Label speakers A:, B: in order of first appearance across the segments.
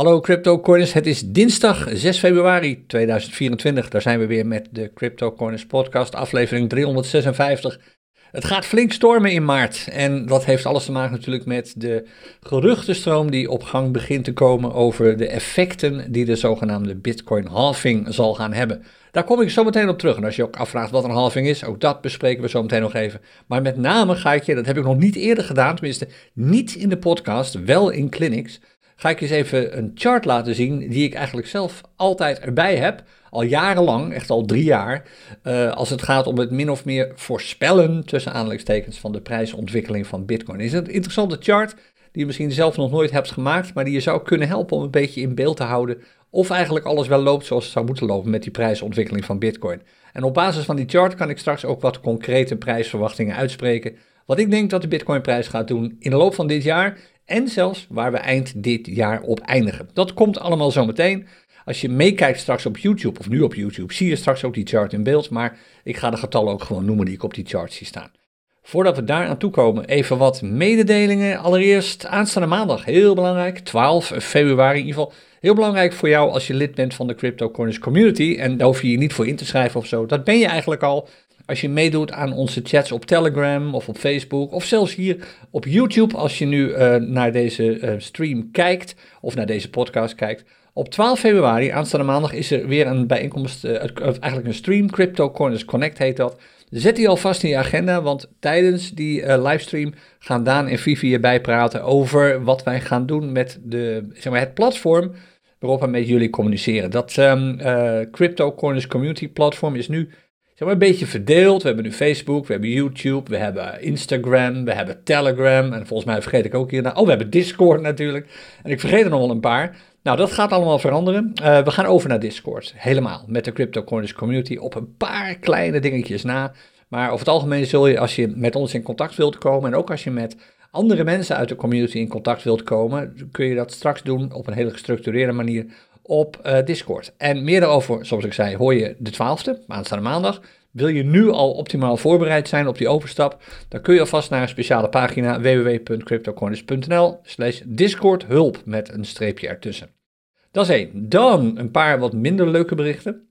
A: Hallo CryptoCoiners, het is dinsdag 6 februari 2024. Daar zijn we weer met de CryptoCoiners podcast, aflevering 356. Het gaat flink stormen in maart en dat heeft alles te maken natuurlijk met de geruchtenstroom die op gang begint te komen over de effecten die de zogenaamde Bitcoin halving zal gaan hebben. Daar kom ik zo meteen op terug. En als je ook afvraagt wat een halving is, ook dat bespreken we zo meteen nog even. Maar met name ga ik je, dat heb ik nog niet eerder gedaan, tenminste niet in de podcast, wel in clinics, ga ik eens even een chart laten zien die ik eigenlijk zelf altijd erbij heb. Al jarenlang, echt al drie jaar, uh, als het gaat om het min of meer voorspellen tussen aanleidingstekens van de prijsontwikkeling van Bitcoin. Is het een interessante chart die je misschien zelf nog nooit hebt gemaakt, maar die je zou kunnen helpen om een beetje in beeld te houden of eigenlijk alles wel loopt zoals het zou moeten lopen met die prijsontwikkeling van Bitcoin. En op basis van die chart kan ik straks ook wat concrete prijsverwachtingen uitspreken. Wat ik denk dat de Bitcoin-prijs gaat doen in de loop van dit jaar en zelfs waar we eind dit jaar op eindigen. Dat komt allemaal zo meteen. Als je meekijkt straks op YouTube of nu op YouTube, zie je straks ook die chart in beeld. Maar ik ga de getallen ook gewoon noemen die ik op die chart zie staan. Voordat we daar aan toe komen, even wat mededelingen. Allereerst aanstaande maandag, heel belangrijk, 12 februari in ieder geval. Heel belangrijk voor jou als je lid bent van de Crypto Corners community. En daar hoef je je niet voor in te schrijven of zo. Dat ben je eigenlijk al. Als je meedoet aan onze chats op Telegram of op Facebook of zelfs hier op YouTube als je nu uh, naar deze uh, stream kijkt of naar deze podcast kijkt. Op 12 februari, aanstaande maandag, is er weer een bijeenkomst, uh, eigenlijk een stream, Crypto Corners Connect heet dat. Zet die alvast in je agenda, want tijdens die livestream gaan Daan en Vivi hierbij praten over wat wij gaan doen met de, zeg maar, het platform waarop we met jullie communiceren. Dat um, Crypto Corners Community Platform is nu zeg maar, een beetje verdeeld. We hebben nu Facebook, we hebben YouTube, we hebben Instagram, we hebben Telegram. En volgens mij vergeet ik ook hier. Oh, we hebben Discord natuurlijk. En ik vergeet er nog wel een paar. Nou, dat gaat allemaal veranderen. Uh, we gaan over naar Discord. Helemaal. Met de Crypto Corners Community op een paar kleine dingetjes na. Maar over het algemeen zul je, als je met ons in contact wilt komen. En ook als je met andere mensen uit de community in contact wilt komen. kun je dat straks doen op een hele gestructureerde manier op uh, Discord. En meer daarover, zoals ik zei, hoor je de 12e, aanstaande maandag. Wil je nu al optimaal voorbereid zijn op die overstap, dan kun je alvast naar een speciale pagina www.cryptocorners.nl slash discord hulp met een streepje ertussen. Dat is één. Dan een paar wat minder leuke berichten.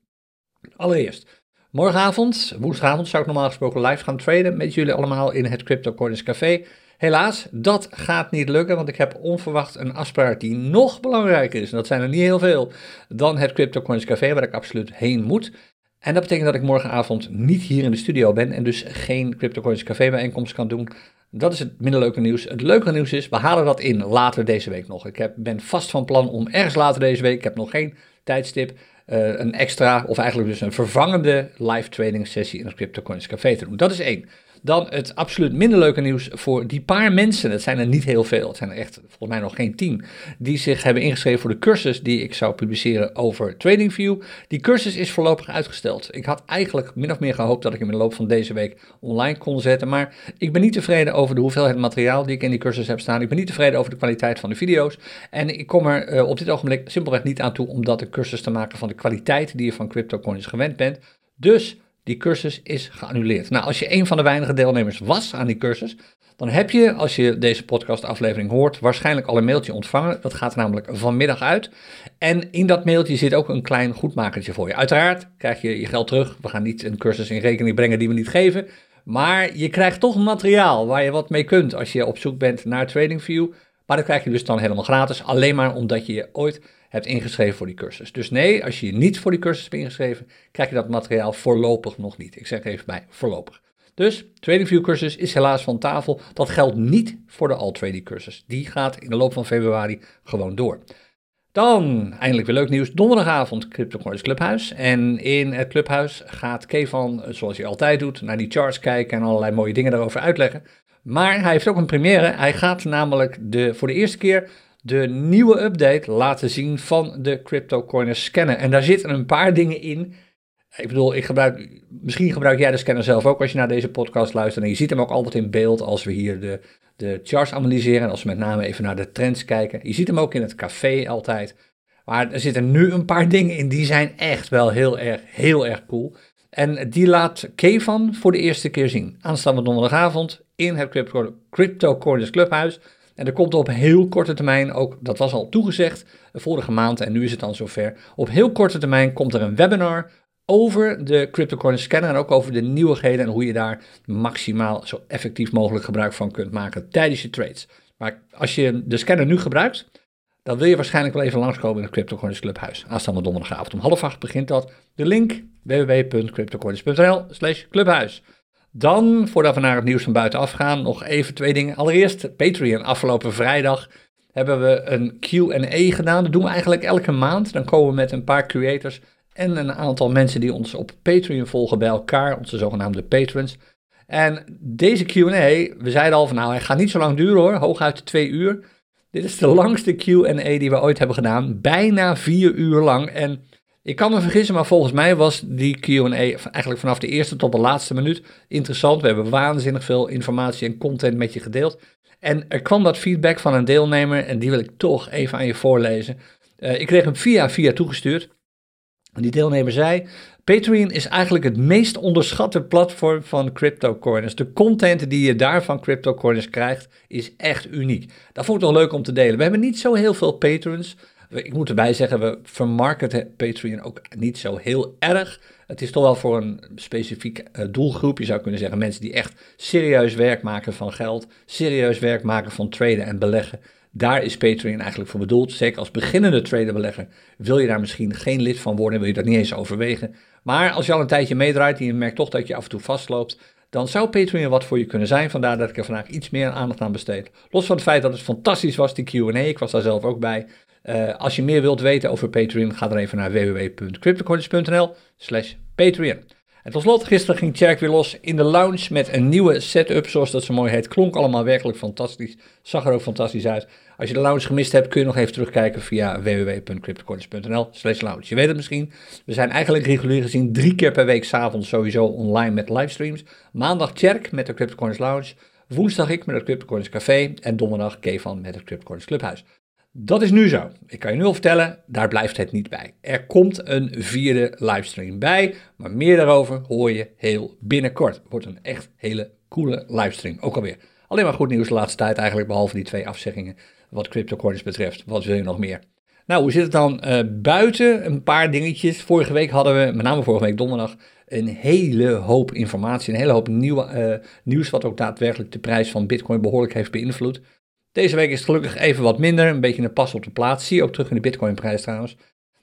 A: Allereerst, morgenavond, woensdagavond, zou ik normaal gesproken live gaan traden met jullie allemaal in het CryptoCoins Café. Helaas, dat gaat niet lukken, want ik heb onverwacht een afspraak die nog belangrijker is. En dat zijn er niet heel veel dan het CryptoCoins Café, waar ik absoluut heen moet. En dat betekent dat ik morgenavond niet hier in de studio ben en dus geen CryptoCoins Café bijeenkomst kan doen. Dat is het minder leuke nieuws. Het leuke nieuws is, we halen dat in later deze week nog. Ik heb, ben vast van plan om ergens later deze week, ik heb nog geen tijdstip, uh, een extra, of eigenlijk dus een vervangende live trading sessie in het CryptoCoins Café te doen. Dat is één. Dan het absoluut minder leuke nieuws voor die paar mensen, dat zijn er niet heel veel, het zijn er echt volgens mij nog geen tien, die zich hebben ingeschreven voor de cursus die ik zou publiceren over TradingView. Die cursus is voorlopig uitgesteld. Ik had eigenlijk min of meer gehoopt dat ik hem in de loop van deze week online kon zetten, maar ik ben niet tevreden over de hoeveelheid materiaal die ik in die cursus heb staan. Ik ben niet tevreden over de kwaliteit van de video's en ik kom er uh, op dit ogenblik simpelweg niet aan toe om dat de cursus te maken van de kwaliteit die je van CryptoCoins gewend bent. Dus die cursus is geannuleerd. Nou, als je een van de weinige deelnemers was aan die cursus, dan heb je, als je deze podcastaflevering hoort, waarschijnlijk al een mailtje ontvangen. Dat gaat namelijk vanmiddag uit. En in dat mailtje zit ook een klein goedmakertje voor je. Uiteraard krijg je je geld terug. We gaan niet een cursus in rekening brengen die we niet geven. Maar je krijgt toch materiaal waar je wat mee kunt als je op zoek bent naar TradingView. Maar dat krijg je dus dan helemaal gratis, alleen maar omdat je je ooit hebt ingeschreven voor die cursus. Dus nee, als je je niet voor die cursus hebt ingeschreven, krijg je dat materiaal voorlopig nog niet. Ik zeg even bij voorlopig. Dus TradingView cursus is helaas van tafel. Dat geldt niet voor de All cursus. Die gaat in de loop van februari gewoon door. Dan, eindelijk weer leuk nieuws, donderdagavond CryptoCoins Clubhuis. En in het clubhuis gaat Kevan, zoals hij altijd doet, naar die charts kijken en allerlei mooie dingen daarover uitleggen. Maar hij heeft ook een première. Hij gaat namelijk de, voor de eerste keer de nieuwe update laten zien van de CryptoCoiner scanner. En daar zitten een paar dingen in. Ik bedoel, ik gebruik, misschien gebruik jij de scanner zelf ook als je naar deze podcast luistert. En je ziet hem ook altijd in beeld als we hier de, de charts analyseren. En als we met name even naar de trends kijken. Je ziet hem ook in het café altijd. Maar er zitten nu een paar dingen in die zijn echt wel heel erg, heel erg cool. En die laat Kevan voor de eerste keer zien. Aanstaande donderdagavond in het Crypto, Crypto Clubhuis. En er komt op heel korte termijn ook, dat was al toegezegd, vorige maand en nu is het dan zover. Op heel korte termijn komt er een webinar over de CryptoCoin scanner en ook over de nieuwigheden en hoe je daar maximaal zo effectief mogelijk gebruik van kunt maken tijdens je trades. Maar als je de scanner nu gebruikt, dan wil je waarschijnlijk wel even langskomen in het CryptoCoins Clubhuis. Aanstaande donderdagavond om half acht begint dat. De link www.cryptocoins.nl slash clubhuis. Dan, voordat we naar het nieuws van buitenaf gaan, nog even twee dingen. Allereerst, Patreon. Afgelopen vrijdag hebben we een Q&A gedaan. Dat doen we eigenlijk elke maand. Dan komen we met een paar creators en een aantal mensen die ons op Patreon volgen bij elkaar, onze zogenaamde patrons. En deze Q&A, we zeiden al van nou, hij gaat niet zo lang duren hoor, hooguit twee uur. Dit is de langste Q&A die we ooit hebben gedaan, bijna vier uur lang. En ik kan me vergissen, maar volgens mij was die Q&A eigenlijk vanaf de eerste tot de laatste minuut interessant. We hebben waanzinnig veel informatie en content met je gedeeld. En er kwam dat feedback van een deelnemer en die wil ik toch even aan je voorlezen. Uh, ik kreeg hem via via toegestuurd. Die deelnemer zei, Patreon is eigenlijk het meest onderschatte platform van CryptoCoiners. De content die je daar van CryptoCoiners krijgt is echt uniek. Dat vond ik wel leuk om te delen. We hebben niet zo heel veel patrons. Ik moet erbij zeggen, we vermarkten Patreon ook niet zo heel erg. Het is toch wel voor een specifiek eh, doelgroep. Je zou kunnen zeggen mensen die echt serieus werk maken van geld, serieus werk maken van traden en beleggen. Daar is Patreon eigenlijk voor bedoeld. Zeker als beginnende traderbelegger wil je daar misschien geen lid van worden, wil je dat niet eens overwegen. Maar als je al een tijdje meedraait en je merkt toch dat je af en toe vastloopt, dan zou Patreon wat voor je kunnen zijn. Vandaar dat ik er vandaag iets meer aandacht aan besteed. Los van het feit dat het fantastisch was, die Q&A, ik was daar zelf ook bij. Uh, als je meer wilt weten over Patreon, ga dan even naar www.cryptocoins.nl slash Patreon. En tot slot, gisteren ging Tjerk weer los in de lounge met een nieuwe setup, zoals dat zo mooi heet. Klonk allemaal werkelijk fantastisch, zag er ook fantastisch uit. Als je de lounge gemist hebt, kun je nog even terugkijken via www.cryptocoins.nl slash lounge. Je weet het misschien, we zijn eigenlijk regulier gezien drie keer per week s'avonds sowieso online met livestreams. Maandag Tjerk met de CryptoCoins Lounge, woensdag ik met het CryptoCoins Café en donderdag Kevan met het CryptoCoins Clubhuis. Dat is nu zo. Ik kan je nu al vertellen, daar blijft het niet bij. Er komt een vierde livestream bij, maar meer daarover hoor je heel binnenkort. Wordt een echt hele coole livestream, ook alweer. Alleen maar goed nieuws de laatste tijd eigenlijk, behalve die twee afzeggingen wat CryptoCoins betreft. Wat wil je nog meer? Nou, hoe zit het dan uh, buiten? Een paar dingetjes. Vorige week hadden we, met name vorige week donderdag, een hele hoop informatie, een hele hoop nieuw, uh, nieuws wat ook daadwerkelijk de prijs van Bitcoin behoorlijk heeft beïnvloed. Deze week is het gelukkig even wat minder, een beetje een pas op de plaats. Zie je ook terug in de Bitcoin-prijs trouwens.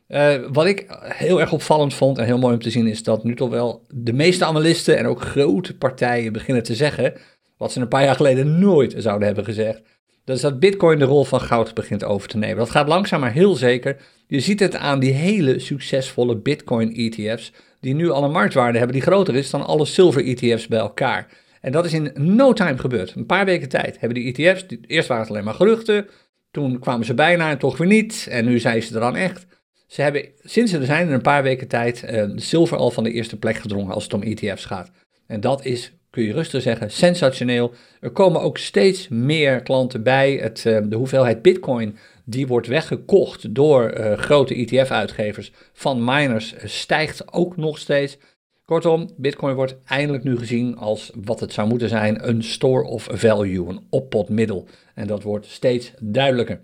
A: Uh, wat ik heel erg opvallend vond en heel mooi om te zien is dat nu toch wel de meeste analisten en ook grote partijen beginnen te zeggen, wat ze een paar jaar geleden nooit zouden hebben gezegd, dat is dat Bitcoin de rol van goud begint over te nemen. Dat gaat langzaam maar heel zeker. Je ziet het aan die hele succesvolle Bitcoin-ETF's, die nu al een marktwaarde hebben die groter is dan alle silver-ETF's bij elkaar. En dat is in no time gebeurd. Een paar weken tijd hebben die ETF's, eerst waren het alleen maar geruchten, toen kwamen ze bijna en toch weer niet, en nu zijn ze er dan echt. Ze hebben, sinds ze er zijn, in een paar weken tijd, de zilver al van de eerste plek gedrongen als het om ETF's gaat. En dat is, kun je rustig zeggen, sensationeel. Er komen ook steeds meer klanten bij. Het, uh, de hoeveelheid bitcoin die wordt weggekocht door uh, grote ETF-uitgevers van miners stijgt ook nog steeds. Kortom, Bitcoin wordt eindelijk nu gezien als wat het zou moeten zijn: een store of value, een oppotmiddel. En dat wordt steeds duidelijker.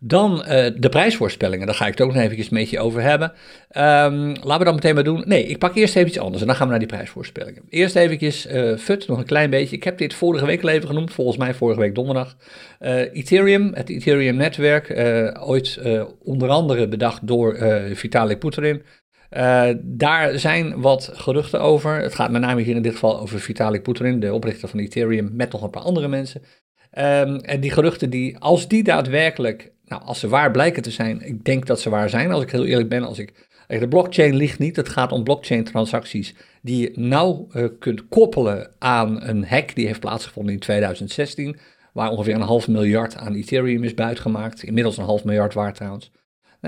A: Dan uh, de prijsvoorspellingen, daar ga ik het ook nog even met je over hebben. Um, laten we dan meteen maar doen. Nee, ik pak eerst even iets anders en dan gaan we naar die prijsvoorspellingen. Eerst even uh, FUT, nog een klein beetje. Ik heb dit vorige week al even genoemd, volgens mij vorige week donderdag. Uh, Ethereum, het Ethereum-netwerk, ooit onder andere bedacht door Vitalik Buterin. Uh, daar zijn wat geruchten over. Het gaat met name hier in dit geval over Vitalik Buterin, de oprichter van Ethereum, met nog een paar andere mensen. Um, en die geruchten, die, als die daadwerkelijk, nou, als ze waar blijken te zijn, ik denk dat ze waar zijn, als ik heel eerlijk ben, als ik, de blockchain ligt niet, het gaat om blockchain transacties die je nauw uh, kunt koppelen aan een hack die heeft plaatsgevonden in 2016, waar ongeveer een half miljard aan Ethereum is buitgemaakt, inmiddels een half miljard waard trouwens.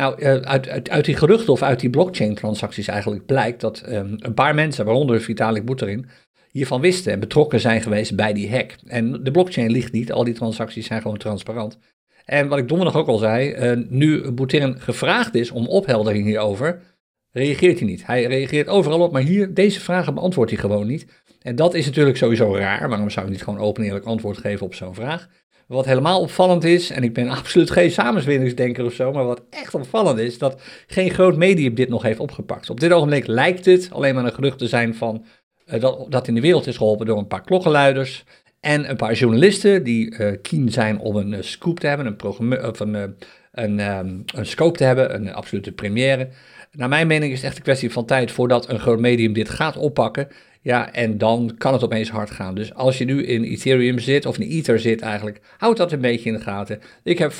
A: Nou, eh, uit, die geruchten of uit die blockchain-transacties eigenlijk blijkt dat um, een paar mensen, waaronder Vitalik Buterin, hiervan wisten en betrokken zijn geweest bij die hack. En de blockchain ligt niet, al die transacties zijn gewoon transparant. En wat ik donderdag ook al zei, uh, nu Buterin gevraagd is om opheldering hierover, reageert hij niet. Hij reageert overal op, maar hier, deze vragen beantwoordt hij gewoon niet. En dat is natuurlijk sowieso raar, waarom zou hij niet gewoon open en eerlijk antwoord geven op zo'n vraag? Wat helemaal opvallend is, en ik ben absoluut geen samenzweringsdenker of zo, maar wat echt opvallend is, dat geen groot medium dit nog heeft opgepakt. Op dit ogenblik lijkt het alleen maar een gerucht te zijn van uh, dat, dat in de wereld is geholpen door een paar klokkenluiders en een paar journalisten die uh, keen zijn om een uh, scoop te hebben, een, programma of een, een, um, een te hebben, een absolute première. Naar mijn mening is het echt een kwestie van tijd voordat een groot medium dit gaat oppakken. Ja, en dan kan het opeens hard gaan. Dus als je nu in Ethereum zit, of in Ether zit eigenlijk, houd dat een beetje in de gaten. Ik heb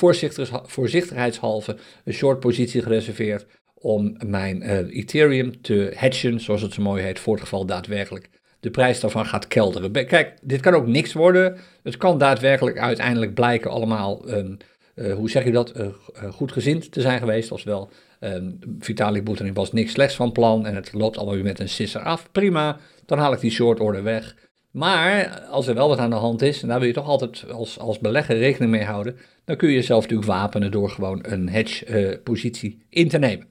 A: voorzichtigheidshalve een short positie gereserveerd om mijn uh, Ethereum te hedgen, zoals het zo mooi heet, voor het geval daadwerkelijk de prijs daarvan gaat kelderen. Kijk, dit kan ook niks worden. Het kan daadwerkelijk uiteindelijk blijken allemaal, um, uh, hoe zeg je dat, uh, goed gezind te zijn geweest. Oftewel, um, Vitalik Buterin was niks slechts van plan en het loopt allemaal weer met een sisser af. Prima, dan haal ik die short order weg. Maar als er wel wat aan de hand is, en daar wil je toch altijd als, als belegger rekening mee houden, dan kun je jezelf natuurlijk wapenen door gewoon een hedge-positie in te nemen.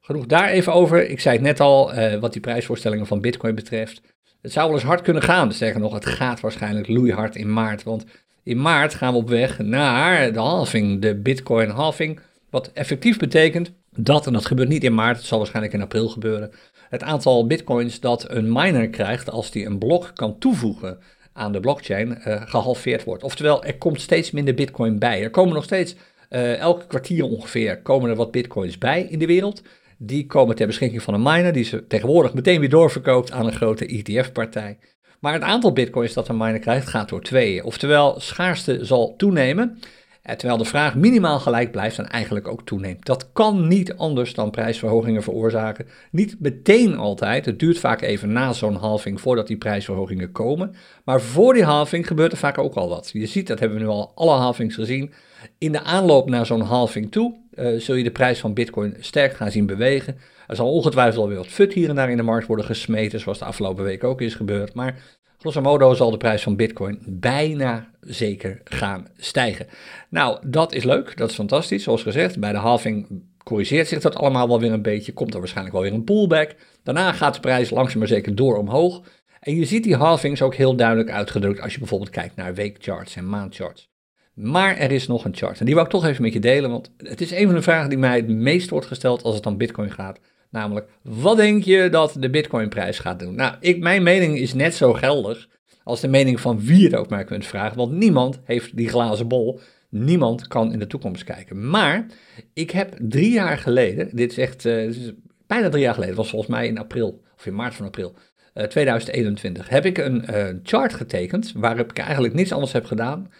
A: Genoeg daar even over. Ik zei het net al, uh, wat die prijsvoorstellingen van Bitcoin betreft. Het zou wel eens hard kunnen gaan. Sterker nog, het gaat waarschijnlijk loeihard in maart. Want in maart gaan we op weg naar de halving, de Bitcoin halving. Wat effectief betekent dat, en dat gebeurt niet in maart, het zal waarschijnlijk in april gebeuren, het aantal bitcoins dat een miner krijgt als die een blok kan toevoegen aan de blockchain uh, gehalveerd wordt. Oftewel, er komt steeds minder bitcoin bij. Er komen nog steeds, uh, elke kwartier ongeveer, komen er wat bitcoins bij in de wereld. Die komen ter beschikking van een miner, die ze tegenwoordig meteen weer doorverkoopt aan een grote ETF-partij. Maar het aantal bitcoins dat een miner krijgt gaat door tweeën. Oftewel, schaarste zal toenemen. Eh, terwijl de vraag minimaal gelijk blijft en eigenlijk ook toeneemt. Dat kan niet anders dan prijsverhogingen veroorzaken. Niet meteen altijd. Het duurt vaak even na zo'n halving voordat die prijsverhogingen komen. Maar voor die halving gebeurt er vaak ook al wat. Je ziet, dat hebben we nu al alle halvings gezien. In de aanloop naar zo'n halving toe uh, zul je de prijs van Bitcoin sterk gaan zien bewegen. Er zal ongetwijfeld alweer wat fut hier en daar in de markt worden gesmeten, zoals de afgelopen week ook is gebeurd. Maar grosso modo zal de prijs van Bitcoin bijna zeker gaan stijgen. Nou, dat is leuk, dat is fantastisch. Zoals gezegd, bij de halving corrigeert zich dat allemaal wel weer een beetje. Komt er waarschijnlijk wel weer een pullback. Daarna gaat de prijs langzaam maar zeker door omhoog. En je ziet die halvings ook heel duidelijk uitgedrukt als je bijvoorbeeld kijkt naar weekcharts en maandcharts. Maar er is nog een chart. En die wil ik toch even met je delen, want het is een van de vragen die mij het meest wordt gesteld als het om Bitcoin gaat. Namelijk, wat denk je dat de Bitcoinprijs gaat doen? Nou, ik, mijn mening is net zo geldig als de mening van wie het ook maar kunt vragen, want niemand heeft die glazen bol. Niemand kan in de toekomst kijken. Maar ik heb drie jaar geleden, dit is echt is bijna drie jaar geleden, was volgens mij in april of in maart van april uh, 2021, heb ik een uh, chart getekend waarop ik eigenlijk niets anders heb gedaan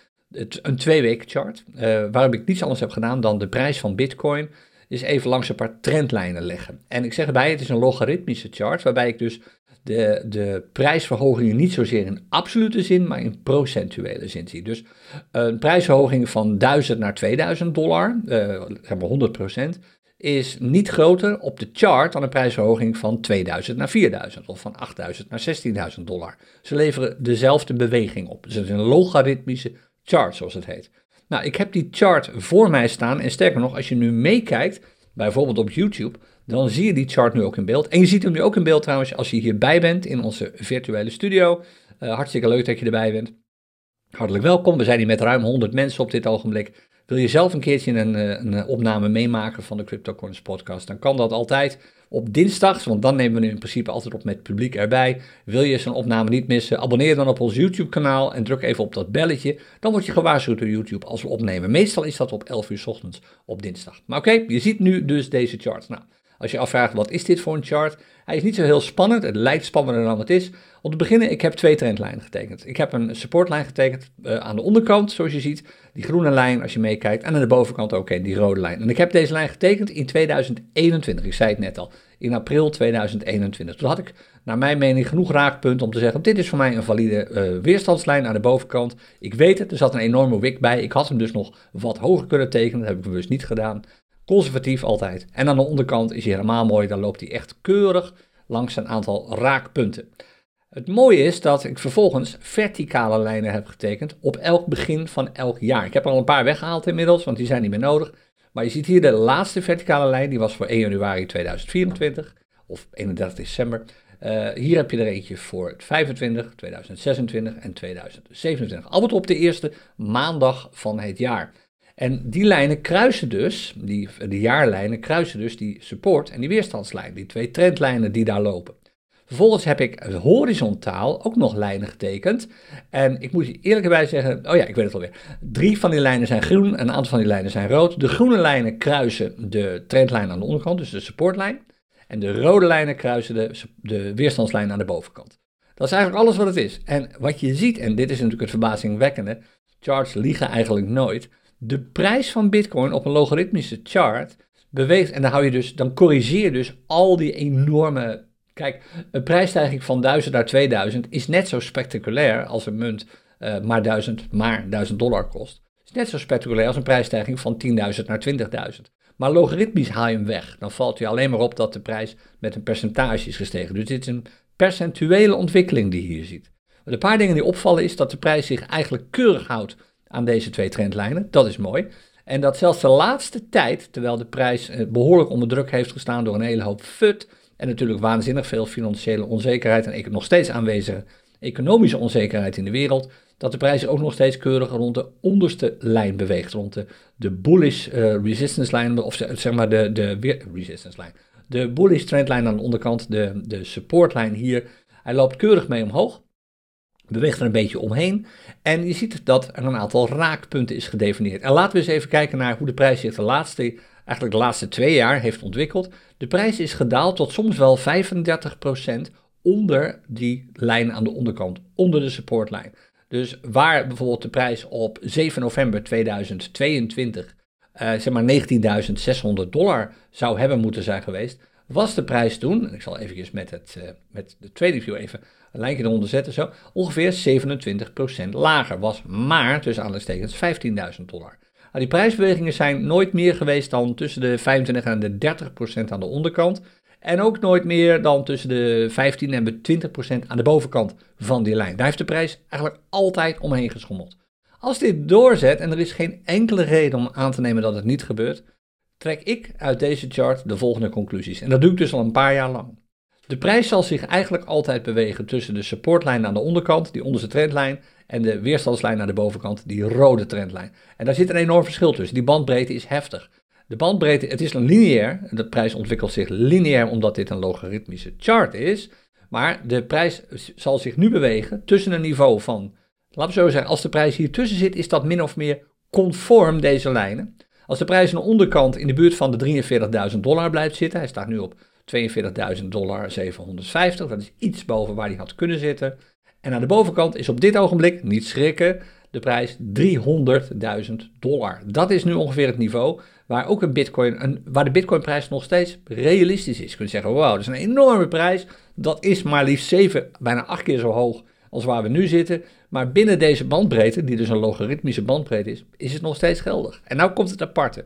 A: een twee weken chart, waarop ik niets anders heb gedaan dan de prijs van Bitcoin is even langs een paar trendlijnen leggen. En ik zeg erbij, het is een logaritmische chart, waarbij ik dus de, de prijsverhogingen niet zozeer in absolute zin, maar in procentuele zin zie. Dus een prijsverhoging van 1000 naar 2000 dollar, uh, zeg maar 100% is niet groter op de chart dan een prijsverhoging van 2000 naar 4000 of van 8000 naar 16.000 dollar. Ze leveren dezelfde beweging op. Dus het is een logaritmische chart, zoals het heet. Nou, ik heb die chart voor mij staan en sterker nog, als je nu meekijkt, bijvoorbeeld op YouTube, dan zie je die chart nu ook in beeld. En je ziet hem nu ook in beeld trouwens als je hierbij bent in onze virtuele studio. Uh, hartstikke leuk dat je erbij bent. Hartelijk welkom. We zijn hier met ruim 100 mensen op dit ogenblik. Wil je zelf een keertje een, eh, een opname meemaken van de CryptoCoins podcast, dan kan dat altijd op dinsdags, want dan nemen we nu in principe altijd op met publiek erbij. Wil je zo'n opname niet missen, abonneer dan op ons YouTube kanaal en druk even op dat belletje. Dan word je gewaarschuwd door YouTube als we opnemen. Meestal is dat op 11 uur ochtends op dinsdag. Maar oké, je ziet nu dus deze chart. Nou, als je afvraagt wat is dit voor een chart, hij is niet zo heel spannend, het lijkt spannender dan het is. Om te beginnen, ik heb twee trendlijnen getekend. Ik heb een supportlijn getekend uh, aan de onderkant, zoals je ziet, die groene lijn als je meekijkt, en aan de bovenkant ook okay, die rode lijn. En ik heb deze lijn getekend in 2021, ik zei het net al, in april 2021. Toen had ik, naar mijn mening, genoeg raakpunten om te zeggen, dit is voor mij een valide uh, weerstandslijn aan de bovenkant. Ik weet het, er zat een enorme wick bij, ik had hem dus nog wat hoger kunnen tekenen, dat heb ik bewust niet gedaan. Conservatief altijd. En aan de onderkant is hij helemaal mooi, dan loopt hij echt keurig langs een aantal raakpunten. Het mooie is dat ik vervolgens verticale lijnen heb getekend op elk begin van elk jaar. Ik heb er al een paar weggehaald inmiddels, want die zijn niet meer nodig. Maar je ziet hier de laatste verticale lijn, die was voor 1 januari 2024, of 31 december. Uh, hier heb je er eentje voor 25, 2026 en 2027. Altijd op de eerste maandag van het jaar. En die lijnen kruisen dus, die, de jaarlijnen kruisen dus die support en die weerstandslijn, die twee trendlijnen die daar lopen. Vervolgens heb ik horizontaal ook nog lijnen getekend. En ik moet je eerlijk bij zeggen, oh ja, ik weet het alweer. Drie van die lijnen zijn groen, een aantal van die lijnen zijn rood. De groene lijnen kruisen de trendlijn aan de onderkant, dus de supportlijn. En de rode lijnen kruisen de, de weerstandslijn aan de bovenkant. Dat is eigenlijk alles wat het is. En wat je ziet, en dit is natuurlijk het verbazingwekkende, charts liegen eigenlijk nooit. De prijs van Bitcoin op een logaritmische chart beweegt, en dan, hou je dus, dan corrigeer je dus al die enorme. Kijk, een prijsstijging van 1000 naar 2000 is net zo spectaculair als een munt uh, maar 1000, maar 1000 dollar kost. Het is net zo spectaculair als een prijsstijging van 10.000 naar 20.000. Maar logaritmisch haal je hem weg. Dan valt je alleen maar op dat de prijs met een percentage is gestegen. Dus dit is een percentuele ontwikkeling die je hier ziet. De paar dingen die opvallen is dat de prijs zich eigenlijk keurig houdt aan deze twee trendlijnen. Dat is mooi. En dat zelfs de laatste tijd, terwijl de prijs eh, behoorlijk onder druk heeft gestaan door een hele hoop FUD en natuurlijk waanzinnig veel financiële onzekerheid en nog steeds aanwezige economische onzekerheid in de wereld, dat de prijs ook nog steeds keurig rond de onderste lijn beweegt, rond de, de bullish uh, resistance lijn, of zeg maar de, de resistance lijn, de bullish trendlijn aan de onderkant, de, de supportlijn hier. Hij loopt keurig mee omhoog, beweegt er een beetje omheen en je ziet dat er een aantal raakpunten is gedefinieerd. En laten we eens even kijken naar hoe de prijs zich de laatste, eigenlijk de laatste twee jaar heeft ontwikkeld. De prijs is gedaald tot soms wel 35% onder die lijn aan de onderkant, onder de supportlijn. Dus waar bijvoorbeeld de prijs op 7 november 2022 uh, eh, zeg maar 19.600 dollar zou hebben moeten zijn geweest, was de prijs toen, en ik zal even met, het, uh, met de tweede view even een lijntje eronder zetten, zo, ongeveer 27% lager. Was maar, tussen aanhalingstekens, 15.000 dollar. Nou, die prijsbewegingen zijn nooit meer geweest dan tussen de 25 en de 30% aan de onderkant. En ook nooit meer dan tussen de 15 en de 20 procent aan de bovenkant van die lijn. Daar heeft de prijs eigenlijk altijd omheen geschommeld. Als dit doorzet, en er is geen enkele reden om aan te nemen dat het niet gebeurt, trek ik uit deze chart de volgende conclusies. En dat doe ik dus al een paar jaar lang. De prijs zal zich eigenlijk altijd bewegen tussen de supportlijn aan de onderkant, die onderste trendlijn, en de weerstandslijn aan de bovenkant, die rode trendlijn. En daar zit een enorm verschil tussen. Die bandbreedte is heftig. De bandbreedte, het is lineair, de prijs ontwikkelt zich lineair omdat dit een logaritmische chart is, maar de prijs zal zich nu bewegen tussen een niveau van, laten we zo zeggen, als de prijs hier tussen zit, is dat min of meer conform deze lijnen. Als de prijs aan de onderkant in de buurt van de 43.000 dollar blijft zitten, hij staat nu op 42.000 dollar 750, dat is iets boven waar hij had kunnen zitten. En aan de bovenkant is op dit ogenblik, niet schrikken, de prijs 300.000 dollar. Dat is nu ongeveer het niveau waar ook een bitcoin, een, waar de bitcoinprijs nog steeds realistisch is. Je kunt zeggen, wow, dat is een enorme prijs. Dat is maar liefst 7, bijna 8 keer zo hoog als waar we nu zitten. Maar binnen deze bandbreedte, die dus een logaritmische bandbreedte is, is het nog steeds geldig. En nou komt het aparte.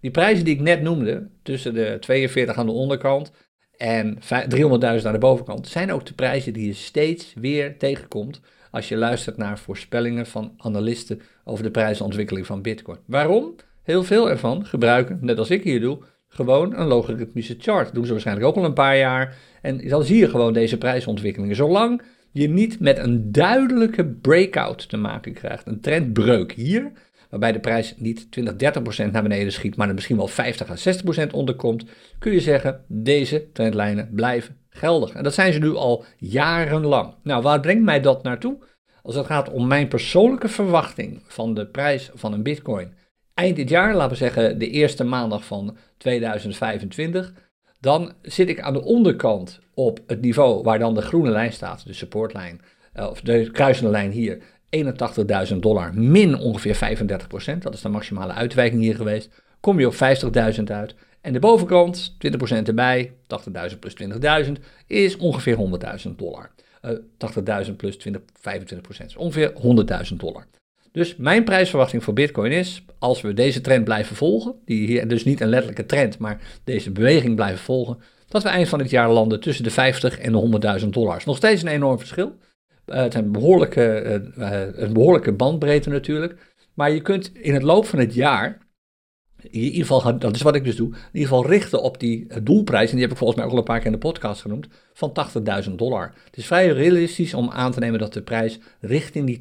A: Die prijzen die ik net noemde, tussen de 42 aan de onderkant en 300.000 aan de bovenkant, zijn ook de prijzen die je steeds weer tegenkomt als je luistert naar voorspellingen van analisten over de prijsontwikkeling van Bitcoin. Waarom? Heel veel ervan gebruiken, net als ik hier doe, gewoon een logaritmische chart. Dat doen ze waarschijnlijk ook al een paar jaar. En dan zie je gewoon deze prijsontwikkelingen. Zolang je niet met een duidelijke breakout te maken krijgt, een trendbreuk hier, waarbij de prijs niet 20, 30% naar beneden schiet, maar er misschien wel 50 à 60% onderkomt, kun je zeggen, deze trendlijnen blijven geldig. En dat zijn ze nu al jarenlang. Nou, waar brengt mij dat naartoe? Als het gaat om mijn persoonlijke verwachting van de prijs van een bitcoin eind dit jaar, laten we zeggen de eerste maandag van 2025, dan zit ik aan de onderkant op het niveau waar dan de groene lijn staat, de supportlijn, eh, of de kruisende lijn hier, 81.000 dollar min ongeveer 35%, dat is de maximale uitwijking hier geweest, kom je op 50.000 uit. En de bovenkant, 20% erbij, 80.000 plus 20.000, is ongeveer 100.000 dollar. Uh, eh, 80.000 plus 20, 25%, is ongeveer 100.000 dollar. Dus mijn prijsverwachting voor Bitcoin is, als we deze trend blijven volgen, die hier dus niet een letterlijke trend, maar deze beweging blijven volgen, dat we eind van het jaar landen tussen de 50 en de 100.000 dollars. Nog steeds een enorm verschil. Uh, het een behoorlijke, uh, een behoorlijke bandbreedte natuurlijk. Maar je kunt in het loop van het jaar in ieder geval, dat is wat ik dus doe, in ieder geval richten op die eh, doelprijs, en die heb ik volgens mij ook al een paar keer in de podcast genoemd, van 80.000 dollar. Het is vrij realistisch om aan te nemen dat de prijs richting die